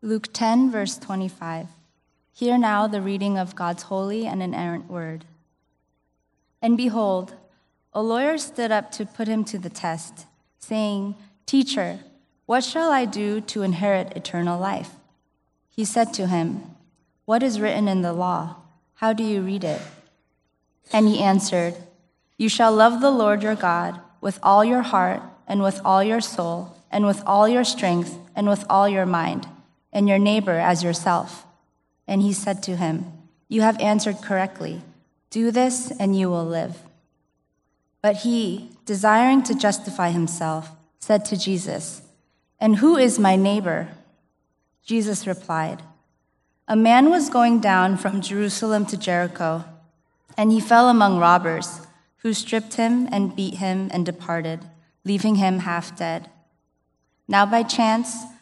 Luke 10, verse 25. Hear now the reading of God's holy and inerrant word. And behold, a lawyer stood up to put him to the test, saying, Teacher, what shall I do to inherit eternal life? He said to him, What is written in the law? How do you read it? And he answered, You shall love the Lord your God with all your heart, and with all your soul, and with all your strength, and with all your mind and your neighbor as yourself. And he said to him, You have answered correctly. Do this, and you will live. But he, desiring to justify himself, said to Jesus, And who is my neighbor? Jesus replied, A man was going down from Jerusalem to Jericho, and he fell among robbers, who stripped him and beat him and departed, leaving him half dead. Now by chance,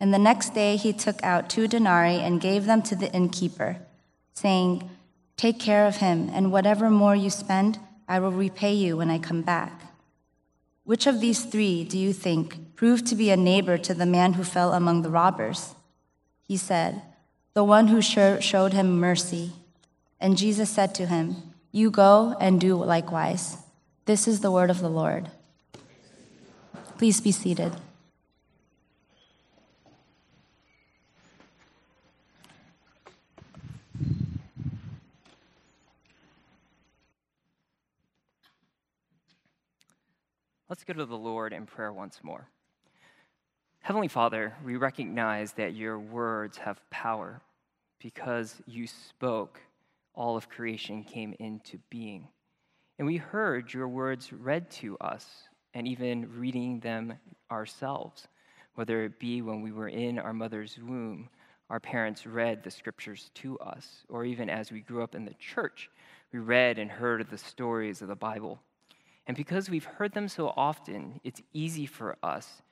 And the next day he took out two denarii and gave them to the innkeeper, saying, Take care of him, and whatever more you spend, I will repay you when I come back. Which of these three do you think proved to be a neighbor to the man who fell among the robbers? He said, The one who showed him mercy. And Jesus said to him, You go and do likewise. This is the word of the Lord. Please be seated. Let's go to the Lord in prayer once more. Heavenly Father, we recognize that your words have power because you spoke, all of creation came into being. And we heard your words read to us and even reading them ourselves, whether it be when we were in our mother's womb, our parents read the scriptures to us, or even as we grew up in the church, we read and heard the stories of the Bible. And because we've heard them so often, it's easy for us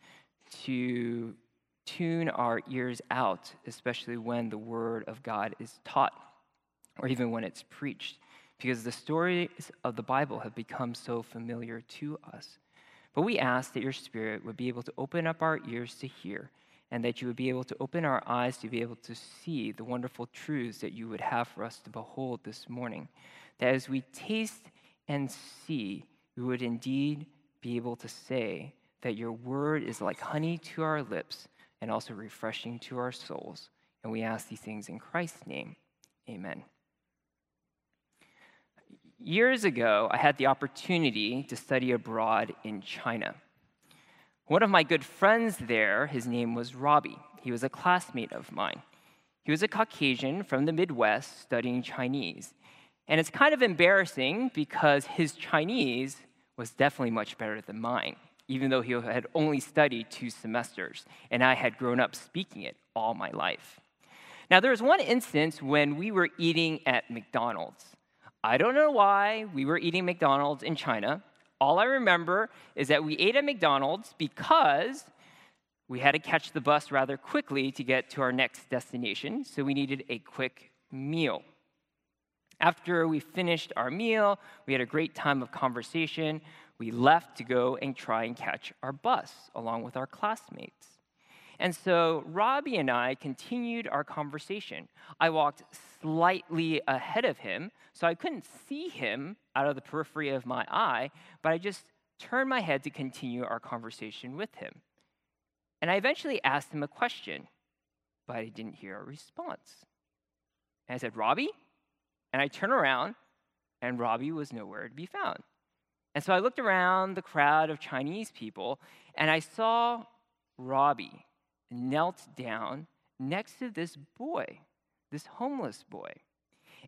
to tune our ears out, especially when the Word of God is taught or even when it's preached, because the stories of the Bible have become so familiar to us. But we ask that your Spirit would be able to open up our ears to hear, and that you would be able to open our eyes to be able to see the wonderful truths that you would have for us to behold this morning. That as we taste and see, we would indeed be able to say that your word is like honey to our lips and also refreshing to our souls. And we ask these things in Christ's name. Amen. Years ago, I had the opportunity to study abroad in China. One of my good friends there, his name was Robbie. He was a classmate of mine. He was a Caucasian from the Midwest studying Chinese. And it's kind of embarrassing because his Chinese was definitely much better than mine, even though he had only studied two semesters, and I had grown up speaking it all my life. Now, there was one instance when we were eating at McDonald's. I don't know why we were eating McDonald's in China. All I remember is that we ate at McDonald's because we had to catch the bus rather quickly to get to our next destination, so we needed a quick meal. After we finished our meal, we had a great time of conversation. We left to go and try and catch our bus along with our classmates. And so Robbie and I continued our conversation. I walked slightly ahead of him, so I couldn't see him out of the periphery of my eye, but I just turned my head to continue our conversation with him. And I eventually asked him a question, but I didn't hear a response. And I said, Robbie, and I turn around, and Robbie was nowhere to be found. And so I looked around the crowd of Chinese people, and I saw Robbie knelt down next to this boy, this homeless boy.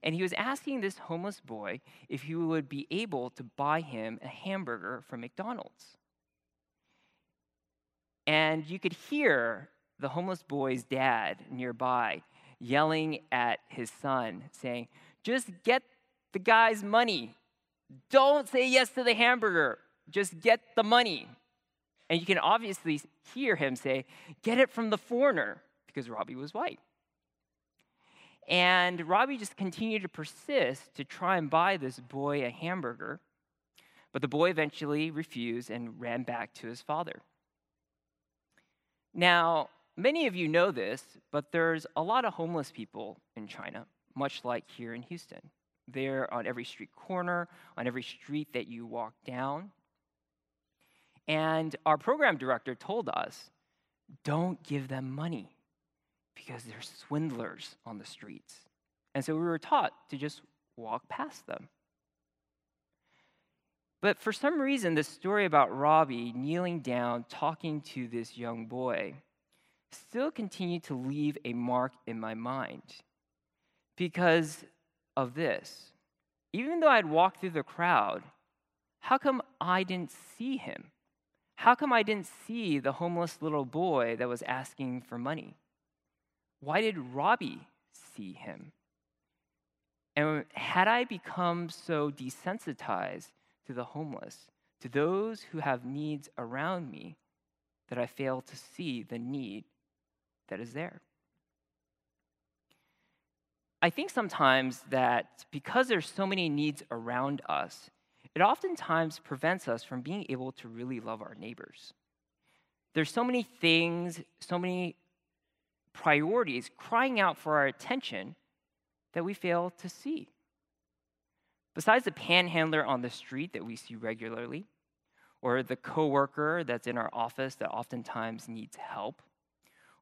And he was asking this homeless boy if he would be able to buy him a hamburger from McDonald's. And you could hear the homeless boy's dad nearby yelling at his son, saying, Just get the guy's money. Don't say yes to the hamburger. Just get the money. And you can obviously hear him say, Get it from the foreigner, because Robbie was white. And Robbie just continued to persist to try and buy this boy a hamburger. But the boy eventually refused and ran back to his father. Now, many of you know this, but there's a lot of homeless people in China, much like here in Houston. They're on every street corner, on every street that you walk down. And our program director told us don't give them money because they're swindlers on the streets. And so we were taught to just walk past them. But for some reason, the story about Robbie kneeling down, talking to this young boy, still continued to leave a mark in my mind because of this. Even though I'd walked through the crowd, how come I didn't see him? How come I didn't see the homeless little boy that was asking for money? Why did Robbie see him? And had I become so desensitized to the homeless, to those who have needs around me, that I fail to see the need that is there? I think sometimes that because there's so many needs around us, it oftentimes prevents us from being able to really love our neighbors. There's so many things, so many priorities crying out for our attention that we fail to see. Besides the panhandler on the street that we see regularly, or the coworker that's in our office that oftentimes needs help,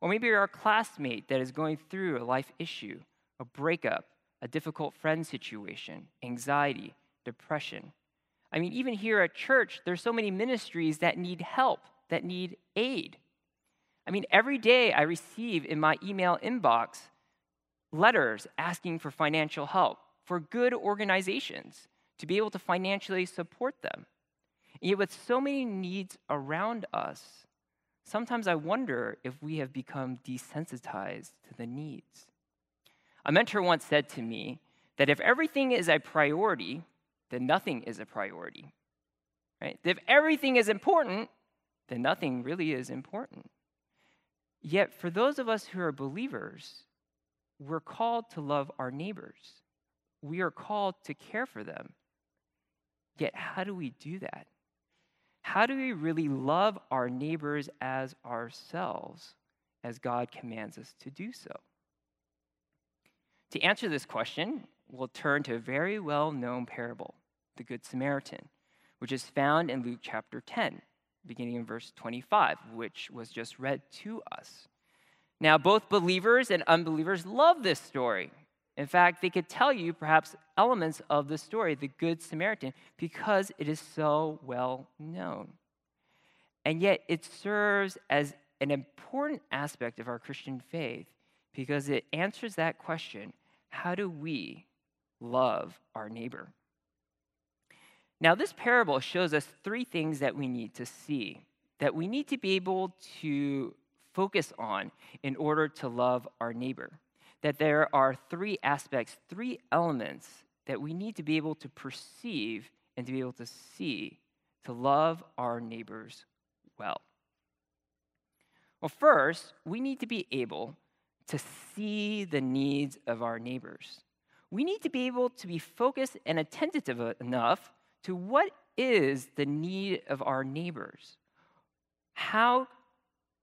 or maybe our classmate that is going through a life issue, a breakup, a difficult friend situation, anxiety, depression, I mean, even here at church, there's so many ministries that need help, that need aid. I mean, every day I receive in my email inbox letters asking for financial help for good organizations to be able to financially support them. And yet, with so many needs around us, sometimes I wonder if we have become desensitized to the needs. A mentor once said to me that if everything is a priority, then nothing is a priority. Right? If everything is important, then nothing really is important. Yet, for those of us who are believers, we're called to love our neighbors. We are called to care for them. Yet, how do we do that? How do we really love our neighbors as ourselves, as God commands us to do so? To answer this question, we'll turn to a very well known parable, the Good Samaritan, which is found in Luke chapter 10, beginning in verse 25, which was just read to us. Now, both believers and unbelievers love this story. In fact, they could tell you perhaps elements of the story, the Good Samaritan, because it is so well known. And yet, it serves as an important aspect of our Christian faith because it answers that question how do we love our neighbor. Now, this parable shows us three things that we need to see, that we need to be able to focus on in order to love our neighbor. That there are three aspects, three elements that we need to be able to perceive and to be able to see to love our neighbors well. Well, first, we need to be able to see the needs of our neighbors we need to be able to be focused and attentive enough to what is the need of our neighbors. How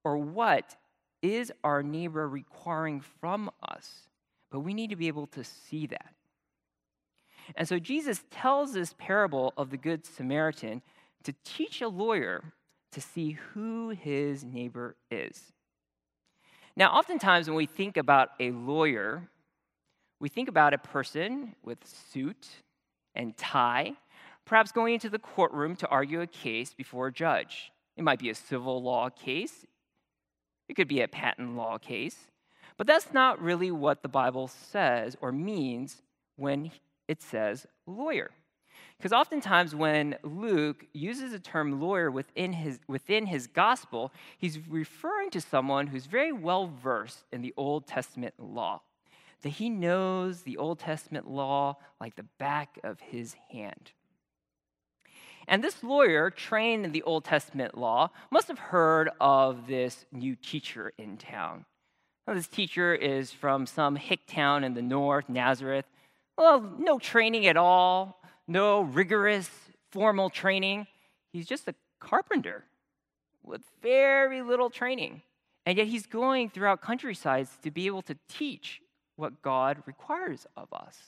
or what is our neighbor requiring from us? But we need to be able to see that. And so Jesus tells this parable of the Good Samaritan to teach a lawyer to see who his neighbor is. Now, oftentimes when we think about a lawyer, we think about a person with suit and tie, perhaps going into the courtroom to argue a case before a judge. It might be a civil law case, it could be a patent law case, but that's not really what the Bible says or means when it says lawyer. Because oftentimes when Luke uses the term lawyer within his, within his gospel, he's referring to someone who's very well versed in the Old Testament law, that he knows the Old Testament law like the back of his hand. And this lawyer, trained in the Old Testament law, must have heard of this new teacher in town. Now, this teacher is from some hick town in the north, Nazareth. Well, no training at all, no rigorous formal training. He's just a carpenter with very little training. And yet he's going throughout countrysides to be able to teach what God requires of us.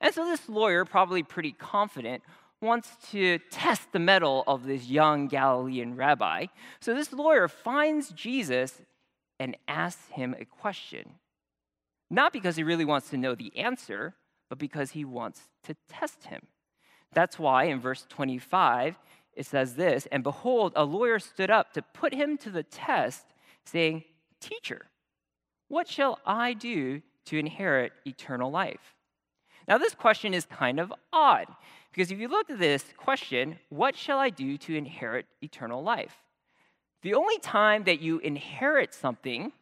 And so this lawyer, probably pretty confident, wants to test the mettle of this young Galilean rabbi. So this lawyer finds Jesus and asks him a question. Not because he really wants to know the answer, but because he wants to test him. That's why in verse 25 it says this And behold, a lawyer stood up to put him to the test, saying, Teacher, what shall I do to inherit eternal life? Now, this question is kind of odd because if you look at this question, what shall I do to inherit eternal life? The only time that you inherit something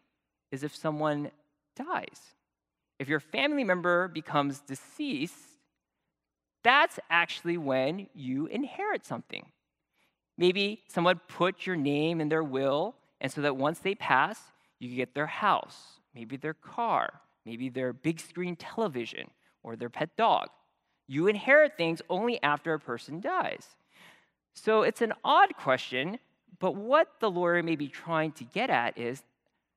is if someone dies. If your family member becomes deceased, that's actually when you inherit something. Maybe someone put your name in their will, and so that once they pass, you get their house, maybe their car, maybe their big screen television, or their pet dog. You inherit things only after a person dies. So it's an odd question, but what the lawyer may be trying to get at is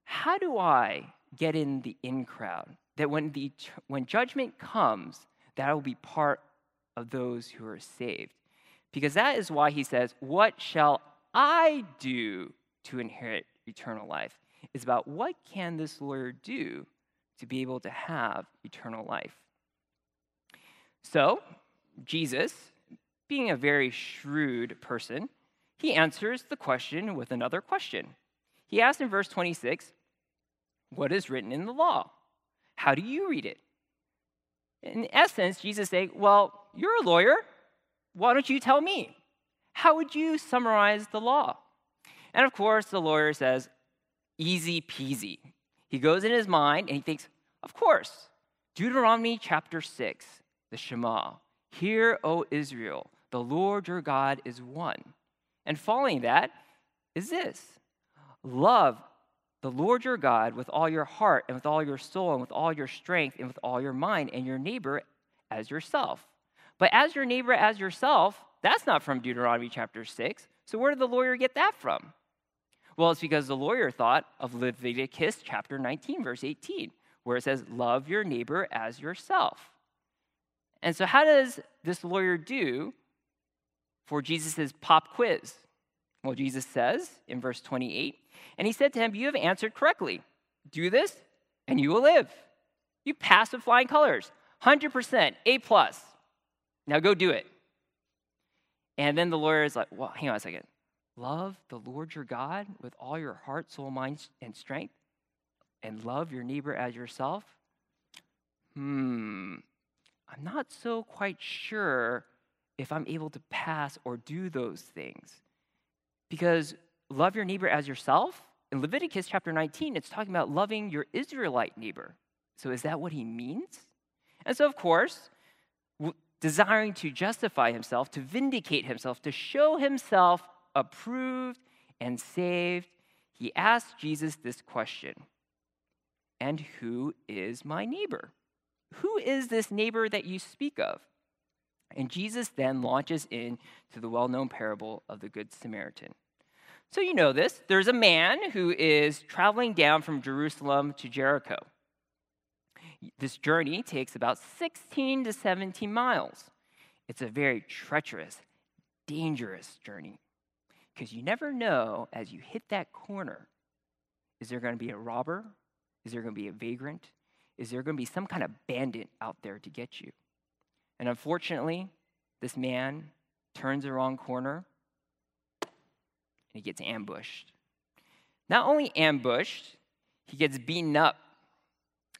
how do I get in the in crowd? That when, the, when judgment comes, that I will be part of those who are saved. Because that is why he says, What shall I do to inherit eternal life? It's about what can this lawyer do to be able to have eternal life. So, Jesus, being a very shrewd person, he answers the question with another question. He asks in verse 26, What is written in the law? How do you read it? In essence, Jesus saying, Well, you're a lawyer. Why don't you tell me? How would you summarize the law? And of course, the lawyer says, Easy peasy. He goes in his mind and he thinks, Of course, Deuteronomy chapter 6, the Shema. Hear, O Israel, the Lord your God is one. And following that is this love the Lord your God with all your heart and with all your soul and with all your strength and with all your mind, and your neighbor as yourself. But as your neighbor as yourself, that's not from Deuteronomy chapter 6. So where did the lawyer get that from? Well, it's because the lawyer thought of Leviticus chapter 19, verse 18, where it says, Love your neighbor as yourself. And so, how does this lawyer do for Jesus' pop quiz? Well, Jesus says in verse 28, and he said to him, You have answered correctly. Do this, and you will live. You pass with flying colors, 100%, A plus. Now go do it. And then the lawyer is like, Well, hang on a second. Love the Lord your God with all your heart, soul, mind, and strength, and love your neighbor as yourself? Hmm, I'm not so quite sure if I'm able to pass or do those things. Because love your neighbor as yourself, in Leviticus chapter 19, it's talking about loving your Israelite neighbor. So is that what he means? And so, of course, desiring to justify himself, to vindicate himself, to show himself approved and saved, he asked Jesus this question And who is my neighbor? Who is this neighbor that you speak of? And Jesus then launches into the well known parable of the Good Samaritan. So, you know this there's a man who is traveling down from Jerusalem to Jericho. This journey takes about 16 to 17 miles. It's a very treacherous, dangerous journey because you never know as you hit that corner is there going to be a robber? Is there going to be a vagrant? Is there going to be some kind of bandit out there to get you? And unfortunately, this man turns the wrong corner and he gets ambushed. Not only ambushed, he gets beaten up,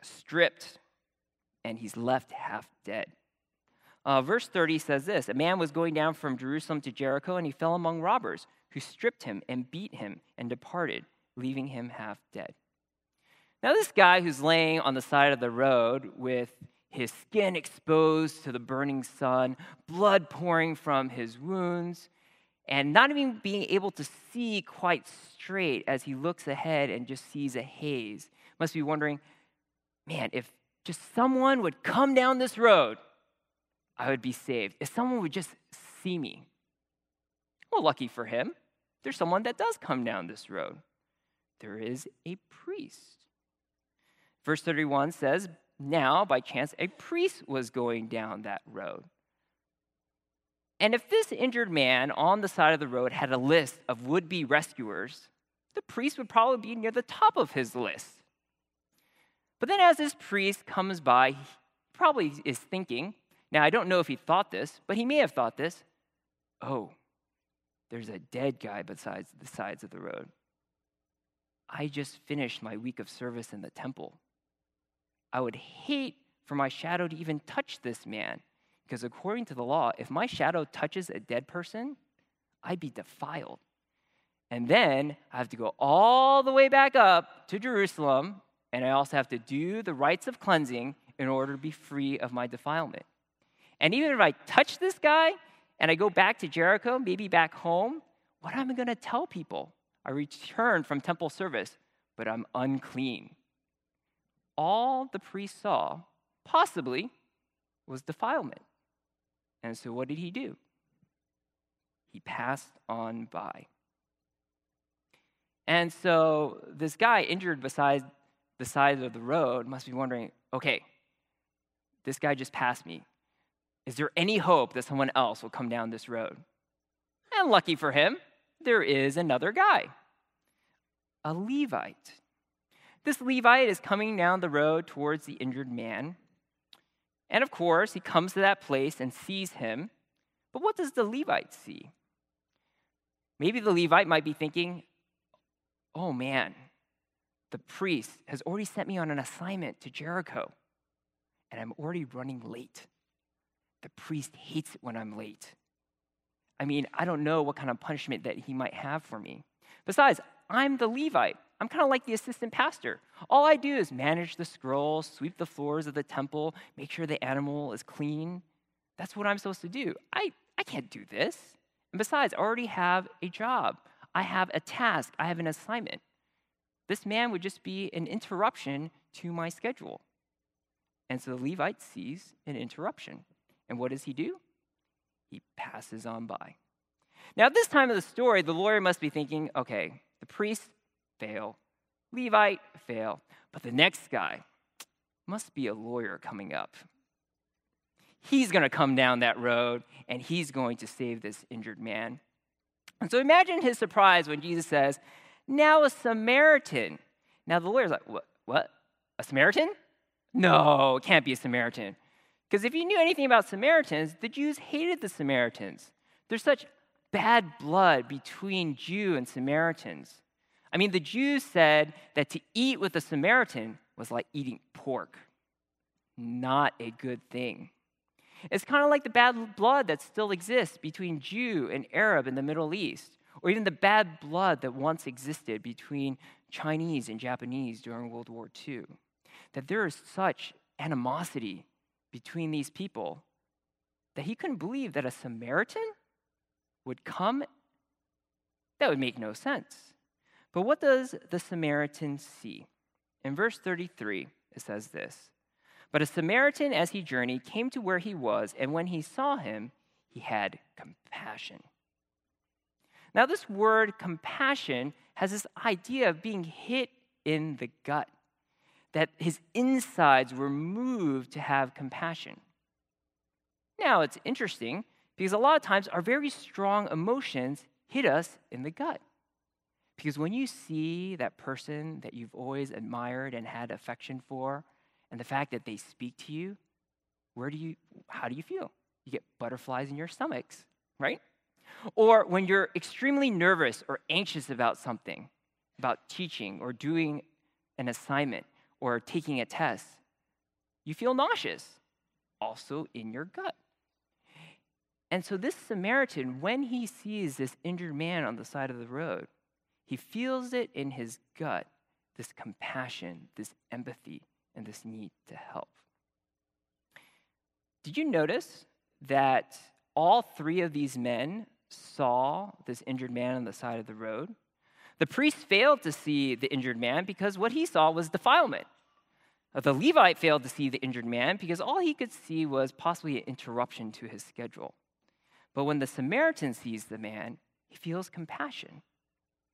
stripped, and he's left half dead. Uh, verse 30 says this A man was going down from Jerusalem to Jericho, and he fell among robbers, who stripped him and beat him and departed, leaving him half dead. Now, this guy who's laying on the side of the road with his skin exposed to the burning sun, blood pouring from his wounds, and not even being able to see quite straight as he looks ahead and just sees a haze, must be wondering, man, if just someone would come down this road, I would be saved. If someone would just see me. Well, lucky for him, there's someone that does come down this road. There is a priest. Verse 31 says, Now, by chance, a priest was going down that road. And if this injured man on the side of the road had a list of would be rescuers, the priest would probably be near the top of his list. But then, as this priest comes by, he probably is thinking, now I don't know if he thought this, but he may have thought this oh, there's a dead guy beside the sides of the road. I just finished my week of service in the temple. I would hate for my shadow to even touch this man because according to the law, if my shadow touches a dead person, I'd be defiled. And then I have to go all the way back up to Jerusalem, and I also have to do the rites of cleansing in order to be free of my defilement. And even if I touch this guy and I go back to Jericho, maybe back home, what am I going to tell people? I returned from temple service, but I'm unclean. All the priest saw, possibly, was defilement. And so what did he do? He passed on by. And so this guy injured beside the side of the road must be wondering okay, this guy just passed me. Is there any hope that someone else will come down this road? And lucky for him, there is another guy, a Levite. This Levite is coming down the road towards the injured man. And of course, he comes to that place and sees him. But what does the Levite see? Maybe the Levite might be thinking, oh man, the priest has already sent me on an assignment to Jericho, and I'm already running late. The priest hates it when I'm late. I mean, I don't know what kind of punishment that he might have for me. Besides, I'm the Levite. I'm kind of like the assistant pastor. All I do is manage the scrolls, sweep the floors of the temple, make sure the animal is clean. That's what I'm supposed to do. I, I can't do this. And besides, I already have a job, I have a task, I have an assignment. This man would just be an interruption to my schedule. And so the Levite sees an interruption. And what does he do? He passes on by. Now, at this time of the story, the lawyer must be thinking okay, the priest fail. Levite, fail. But the next guy must be a lawyer coming up. He's going to come down that road and he's going to save this injured man. And so imagine his surprise when Jesus says, Now a Samaritan. Now the lawyer's like, What? what? A Samaritan? No, it can't be a Samaritan. Because if you knew anything about Samaritans, the Jews hated the Samaritans. There's such bad blood between Jew and Samaritans. I mean, the Jews said that to eat with a Samaritan was like eating pork, not a good thing. It's kind of like the bad blood that still exists between Jew and Arab in the Middle East, or even the bad blood that once existed between Chinese and Japanese during World War II. That there is such animosity between these people that he couldn't believe that a Samaritan would come. That would make no sense. But what does the Samaritan see? In verse 33, it says this But a Samaritan, as he journeyed, came to where he was, and when he saw him, he had compassion. Now, this word compassion has this idea of being hit in the gut, that his insides were moved to have compassion. Now, it's interesting because a lot of times our very strong emotions hit us in the gut. Because when you see that person that you've always admired and had affection for, and the fact that they speak to you, where do you, how do you feel? You get butterflies in your stomachs, right? Or when you're extremely nervous or anxious about something, about teaching or doing an assignment or taking a test, you feel nauseous, also in your gut. And so, this Samaritan, when he sees this injured man on the side of the road, he feels it in his gut this compassion, this empathy, and this need to help. Did you notice that all three of these men saw this injured man on the side of the road? The priest failed to see the injured man because what he saw was defilement. Uh, the Levite failed to see the injured man because all he could see was possibly an interruption to his schedule. But when the Samaritan sees the man, he feels compassion.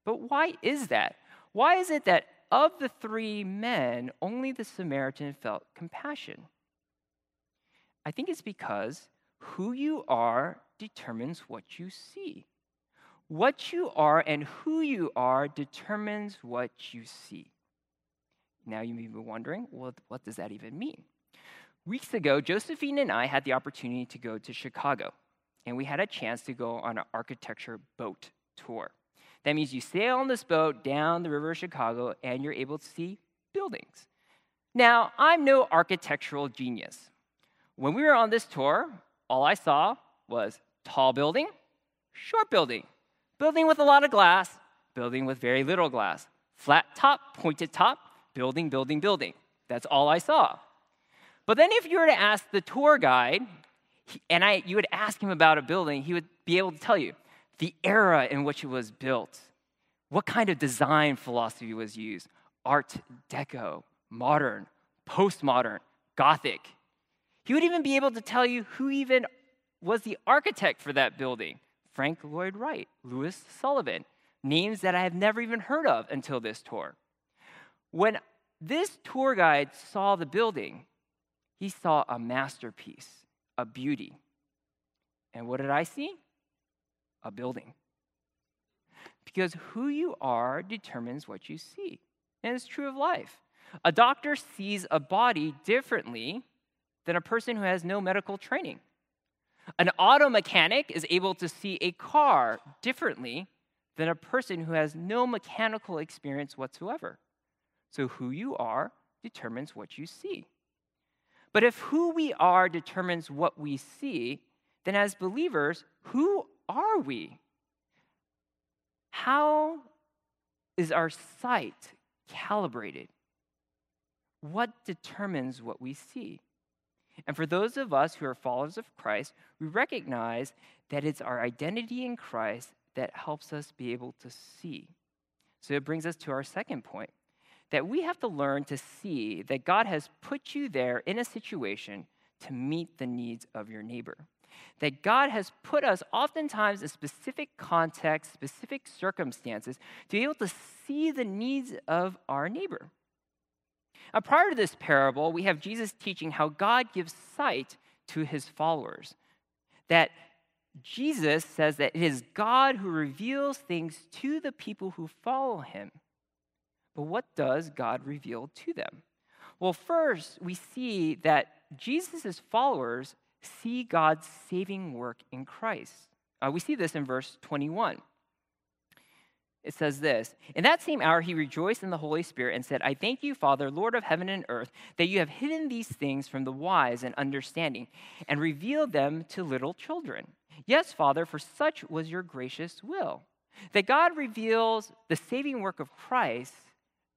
But why is that? Why is it that of the three men, only the Samaritan felt compassion? I think it's because who you are determines what you see. What you are and who you are determines what you see. Now you may be wondering, well, what does that even mean? Weeks ago, Josephine and I had the opportunity to go to Chicago, and we had a chance to go on an architecture boat tour. That means you sail on this boat down the river of Chicago and you're able to see buildings. Now, I'm no architectural genius. When we were on this tour, all I saw was tall building, short building, building with a lot of glass, building with very little glass, flat top, pointed top, building, building, building. That's all I saw. But then if you were to ask the tour guide, and I, you would ask him about a building, he would be able to tell you the era in which it was built, what kind of design philosophy was used Art Deco, modern, postmodern, Gothic. He would even be able to tell you who even was the architect for that building Frank Lloyd Wright, Louis Sullivan, names that I have never even heard of until this tour. When this tour guide saw the building, he saw a masterpiece, a beauty. And what did I see? A building. Because who you are determines what you see. And it's true of life. A doctor sees a body differently than a person who has no medical training. An auto mechanic is able to see a car differently than a person who has no mechanical experience whatsoever. So, who you are determines what you see. But if who we are determines what we see, then as believers, who are we? How is our sight calibrated? What determines what we see? And for those of us who are followers of Christ, we recognize that it's our identity in Christ that helps us be able to see. So it brings us to our second point that we have to learn to see that God has put you there in a situation to meet the needs of your neighbor. That God has put us oftentimes in specific contexts, specific circumstances, to be able to see the needs of our neighbor. Now, prior to this parable, we have Jesus teaching how God gives sight to his followers. That Jesus says that it is God who reveals things to the people who follow him. But what does God reveal to them? Well, first, we see that Jesus' followers see God's saving work in Christ. Uh, we see this in verse 21 it says this In that same hour, he rejoiced in the Holy Spirit and said, I thank you, Father, Lord of heaven and earth, that you have hidden these things from the wise and understanding and revealed them to little children. Yes, Father, for such was your gracious will. That God reveals the saving work of Christ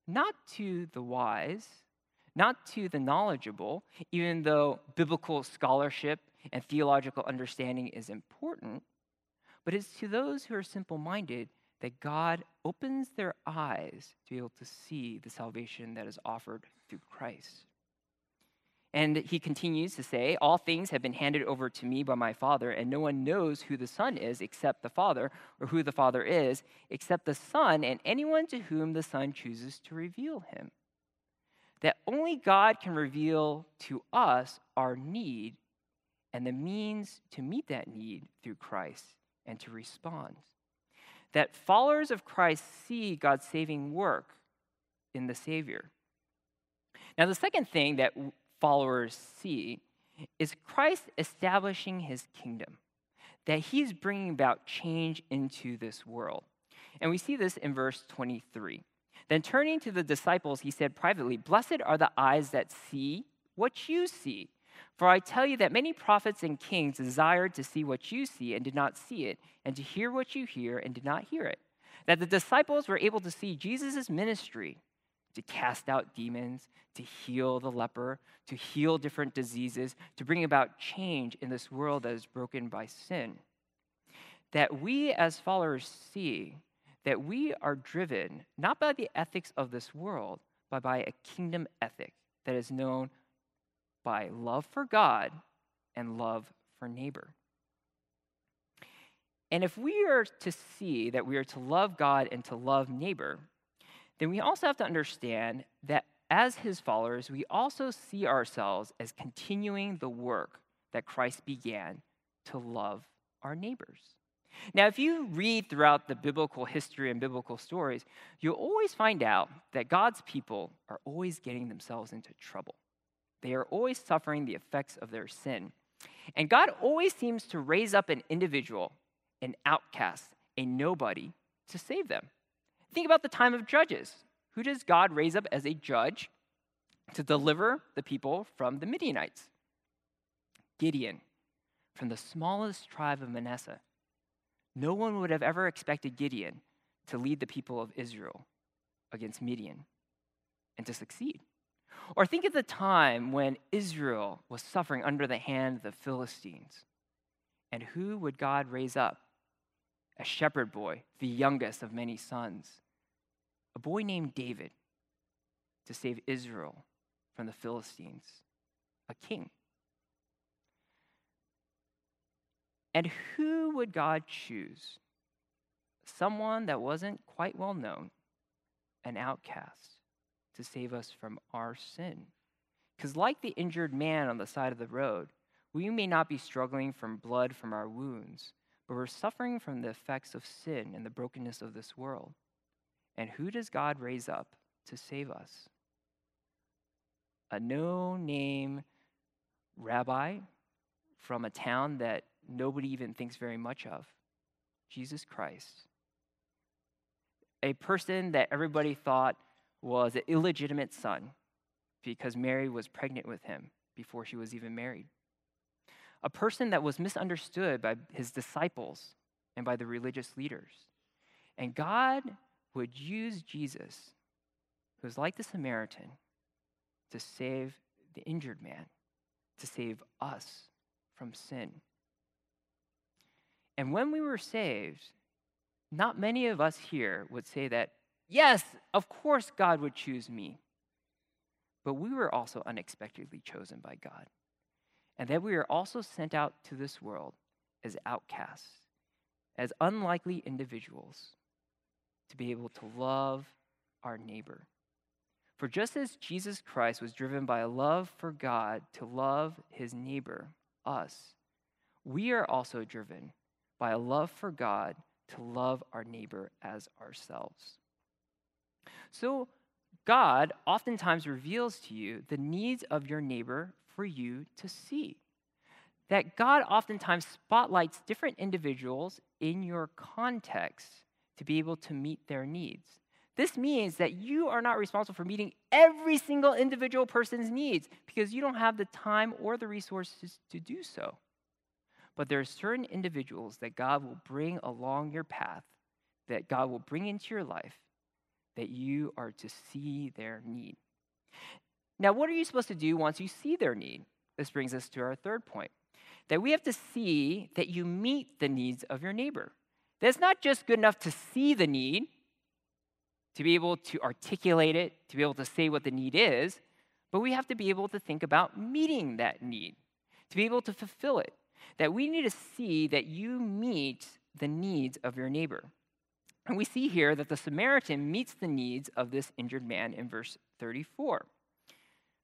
not to the wise, not to the knowledgeable, even though biblical scholarship and theological understanding is important, but it's to those who are simple minded that God opens their eyes to be able to see the salvation that is offered through Christ. And he continues to say, All things have been handed over to me by my Father, and no one knows who the Son is except the Father, or who the Father is except the Son, and anyone to whom the Son chooses to reveal him. That only God can reveal to us our need and the means to meet that need through Christ and to respond that followers of Christ see God's saving work in the Savior. Now, the second thing that followers see is Christ establishing his kingdom, that he's bringing about change into this world. And we see this in verse 23. Then turning to the disciples, he said privately, Blessed are the eyes that see what you see. For I tell you that many prophets and kings desired to see what you see and did not see it, and to hear what you hear and did not hear it. That the disciples were able to see Jesus' ministry to cast out demons, to heal the leper, to heal different diseases, to bring about change in this world that is broken by sin. That we as followers see that we are driven not by the ethics of this world, but by a kingdom ethic that is known by love for God and love for neighbor. And if we are to see that we are to love God and to love neighbor, then we also have to understand that as his followers, we also see ourselves as continuing the work that Christ began to love our neighbors. Now, if you read throughout the biblical history and biblical stories, you'll always find out that God's people are always getting themselves into trouble. They are always suffering the effects of their sin. And God always seems to raise up an individual, an outcast, a nobody, to save them. Think about the time of judges. Who does God raise up as a judge to deliver the people from the Midianites? Gideon, from the smallest tribe of Manasseh. No one would have ever expected Gideon to lead the people of Israel against Midian and to succeed. Or think of the time when Israel was suffering under the hand of the Philistines. And who would God raise up? A shepherd boy, the youngest of many sons, a boy named David to save Israel from the Philistines, a king. And who would God choose? Someone that wasn't quite well known, an outcast, to save us from our sin. Because, like the injured man on the side of the road, we may not be struggling from blood from our wounds, but we're suffering from the effects of sin and the brokenness of this world. And who does God raise up to save us? A no name rabbi from a town that nobody even thinks very much of Jesus Christ. A person that everybody thought was an illegitimate son because Mary was pregnant with him before she was even married. A person that was misunderstood by his disciples and by the religious leaders. And God would use Jesus, who was like the Samaritan, to save the injured man, to save us from sin. And when we were saved, not many of us here would say that, yes, of course God would choose me. But we were also unexpectedly chosen by God. And that we are also sent out to this world as outcasts, as unlikely individuals, to be able to love our neighbor. For just as Jesus Christ was driven by a love for God to love his neighbor, us, we are also driven by a love for God to love our neighbor as ourselves. So, God oftentimes reveals to you the needs of your neighbor for you to see. That God oftentimes spotlights different individuals in your context to be able to meet their needs. This means that you are not responsible for meeting every single individual person's needs because you don't have the time or the resources to do so. But there are certain individuals that God will bring along your path, that God will bring into your life, that you are to see their need. Now, what are you supposed to do once you see their need? This brings us to our third point that we have to see that you meet the needs of your neighbor. That's not just good enough to see the need, to be able to articulate it, to be able to say what the need is, but we have to be able to think about meeting that need, to be able to fulfill it that we need to see that you meet the needs of your neighbor. And we see here that the Samaritan meets the needs of this injured man in verse 34.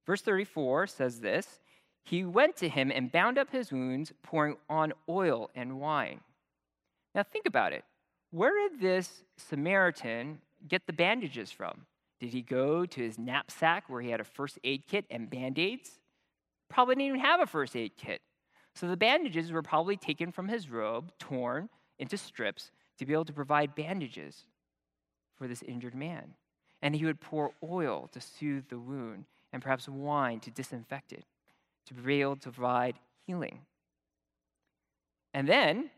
Verse 34 says this He went to him and bound up his wounds, pouring on oil and wine. Now think about it. Where did this Samaritan get the bandages from? Did he go to his knapsack where he had a first aid kit and band aids? Probably didn't even have a first aid kit. So the bandages were probably taken from his robe, torn into strips, to be able to provide bandages for this injured man. And he would pour oil to soothe the wound and perhaps wine to disinfect it, to be able to provide healing. And then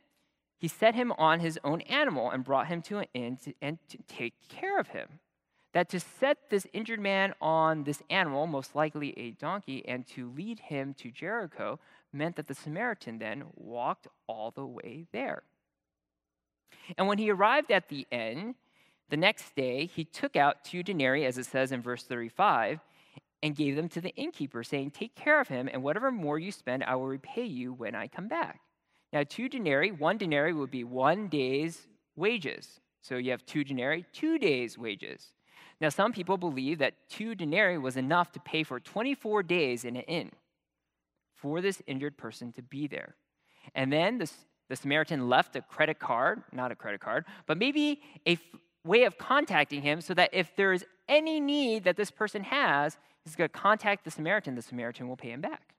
he set him on his own animal and brought him to an inn to, and to take care of him. That to set this injured man on this animal, most likely a donkey, and to lead him to Jericho meant that the Samaritan then walked all the way there. And when he arrived at the inn, the next day he took out two denarii, as it says in verse 35, and gave them to the innkeeper, saying, Take care of him, and whatever more you spend, I will repay you when I come back. Now, two denarii, one denarii would be one day's wages. So you have two denarii, two days' wages. Now, some people believe that two denarii was enough to pay for 24 days in an inn for this injured person to be there. And then the, the Samaritan left a credit card, not a credit card, but maybe a f- way of contacting him so that if there is any need that this person has, he's going to contact the Samaritan, the Samaritan will pay him back.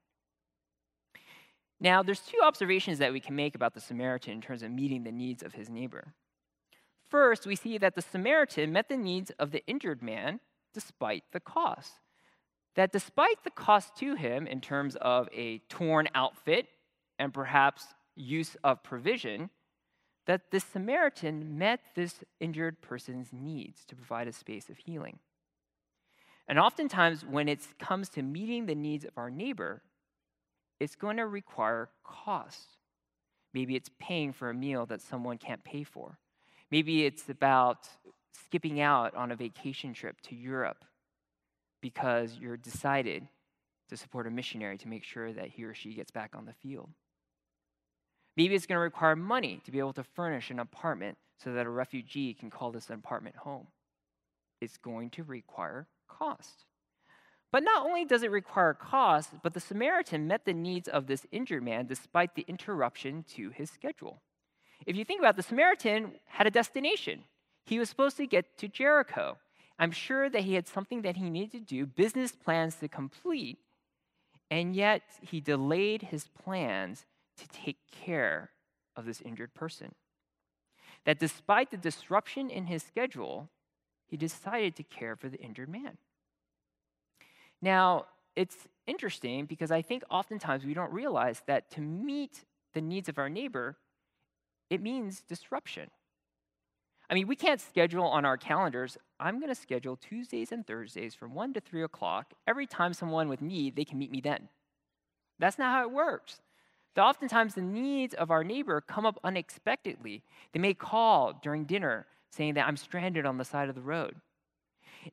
Now, there's two observations that we can make about the Samaritan in terms of meeting the needs of his neighbor. First, we see that the Samaritan met the needs of the injured man despite the cost. That despite the cost to him in terms of a torn outfit and perhaps use of provision, that the Samaritan met this injured person's needs to provide a space of healing. And oftentimes, when it comes to meeting the needs of our neighbor, it's going to require cost. Maybe it's paying for a meal that someone can't pay for. Maybe it's about skipping out on a vacation trip to Europe because you're decided to support a missionary to make sure that he or she gets back on the field. Maybe it's going to require money to be able to furnish an apartment so that a refugee can call this apartment home. It's going to require cost. But not only does it require cost, but the Samaritan met the needs of this injured man despite the interruption to his schedule. If you think about it, the Samaritan had a destination. He was supposed to get to Jericho. I'm sure that he had something that he needed to do, business plans to complete, and yet he delayed his plans to take care of this injured person. That despite the disruption in his schedule, he decided to care for the injured man. Now, it's interesting because I think oftentimes we don't realize that to meet the needs of our neighbor, it means disruption. I mean, we can't schedule on our calendars, I'm going to schedule Tuesdays and Thursdays from 1 to 3 o'clock. Every time someone with need, they can meet me then. That's not how it works. That oftentimes the needs of our neighbor come up unexpectedly. They may call during dinner saying that I'm stranded on the side of the road.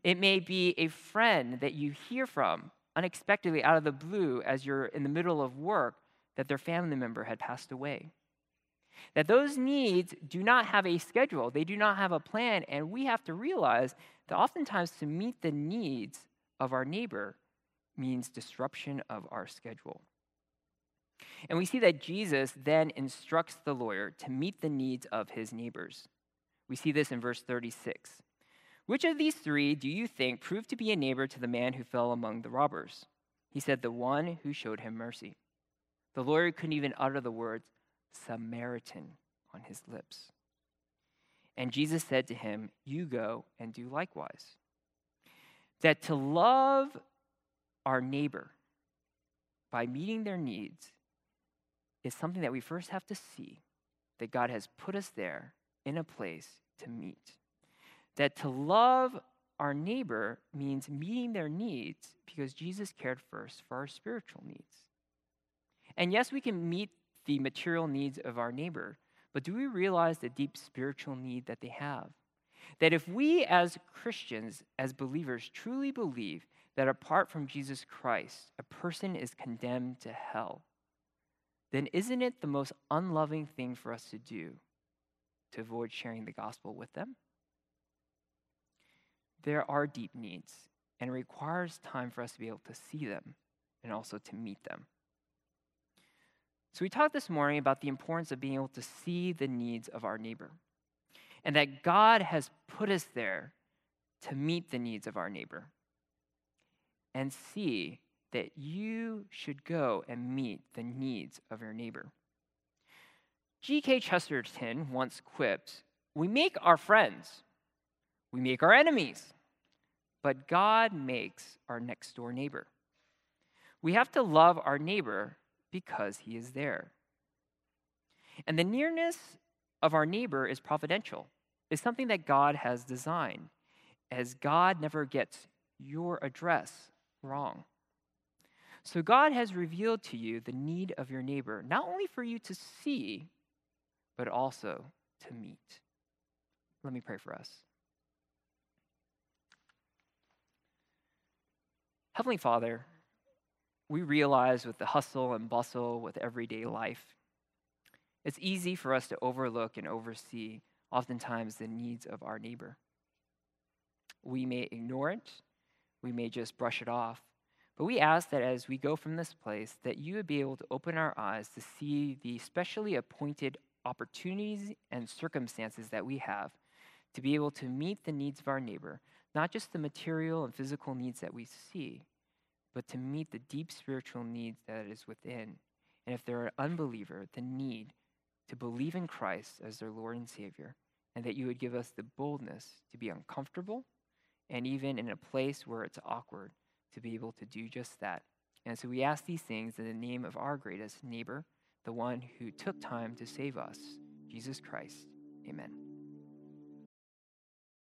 It may be a friend that you hear from unexpectedly out of the blue as you're in the middle of work that their family member had passed away. That those needs do not have a schedule, they do not have a plan, and we have to realize that oftentimes to meet the needs of our neighbor means disruption of our schedule. And we see that Jesus then instructs the lawyer to meet the needs of his neighbors. We see this in verse 36. Which of these three do you think proved to be a neighbor to the man who fell among the robbers? He said, The one who showed him mercy. The lawyer couldn't even utter the words Samaritan on his lips. And Jesus said to him, You go and do likewise. That to love our neighbor by meeting their needs is something that we first have to see that God has put us there in a place to meet that to love our neighbor means meeting their needs because Jesus cared first for our spiritual needs. And yes, we can meet the material needs of our neighbor, but do we realize the deep spiritual need that they have? That if we as Christians, as believers, truly believe that apart from Jesus Christ, a person is condemned to hell, then isn't it the most unloving thing for us to do to avoid sharing the gospel with them? there are deep needs, and it requires time for us to be able to see them and also to meet them. So, we talked this morning about the importance of being able to see the needs of our neighbor, and that God has put us there to meet the needs of our neighbor and see that you should go and meet the needs of your neighbor. G.K. Chesterton once quipped We make our friends we make our enemies, but God makes our next door neighbor. We have to love our neighbor because he is there. And the nearness of our neighbor is providential, it's something that God has designed, as God never gets your address wrong. So God has revealed to you the need of your neighbor, not only for you to see, but also to meet. Let me pray for us. Heavenly Father, we realize with the hustle and bustle with everyday life, it's easy for us to overlook and oversee oftentimes the needs of our neighbor. We may ignore it, we may just brush it off, but we ask that as we go from this place, that you would be able to open our eyes to see the specially appointed opportunities and circumstances that we have to be able to meet the needs of our neighbor, not just the material and physical needs that we see, but to meet the deep spiritual needs that is within. And if they're an unbeliever, the need to believe in Christ as their Lord and Savior, and that you would give us the boldness to be uncomfortable and even in a place where it's awkward to be able to do just that. And so we ask these things in the name of our greatest neighbor, the one who took time to save us, Jesus Christ. Amen.